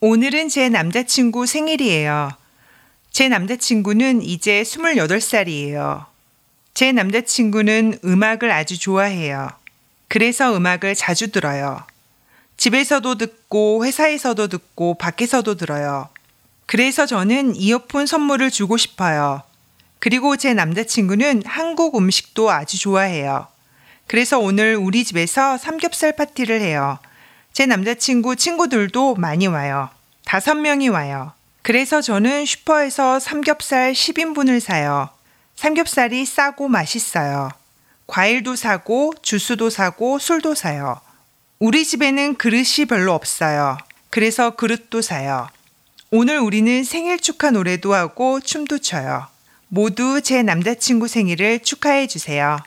오늘은 제 남자친구 생일이에요. 제 남자친구는 이제 28살이에요. 제 남자친구는 음악을 아주 좋아해요. 그래서 음악을 자주 들어요. 집에서도 듣고 회사에서도 듣고 밖에서도 들어요. 그래서 저는 이어폰 선물을 주고 싶어요. 그리고 제 남자친구는 한국 음식도 아주 좋아해요. 그래서 오늘 우리 집에서 삼겹살 파티를 해요. 제 남자친구 친구들도 많이 와요. 다섯 명이 와요. 그래서 저는 슈퍼에서 삼겹살 10인분을 사요. 삼겹살이 싸고 맛있어요. 과일도 사고, 주스도 사고, 술도 사요. 우리 집에는 그릇이 별로 없어요. 그래서 그릇도 사요. 오늘 우리는 생일 축하 노래도 하고 춤도 춰요. 모두 제 남자친구 생일을 축하해 주세요.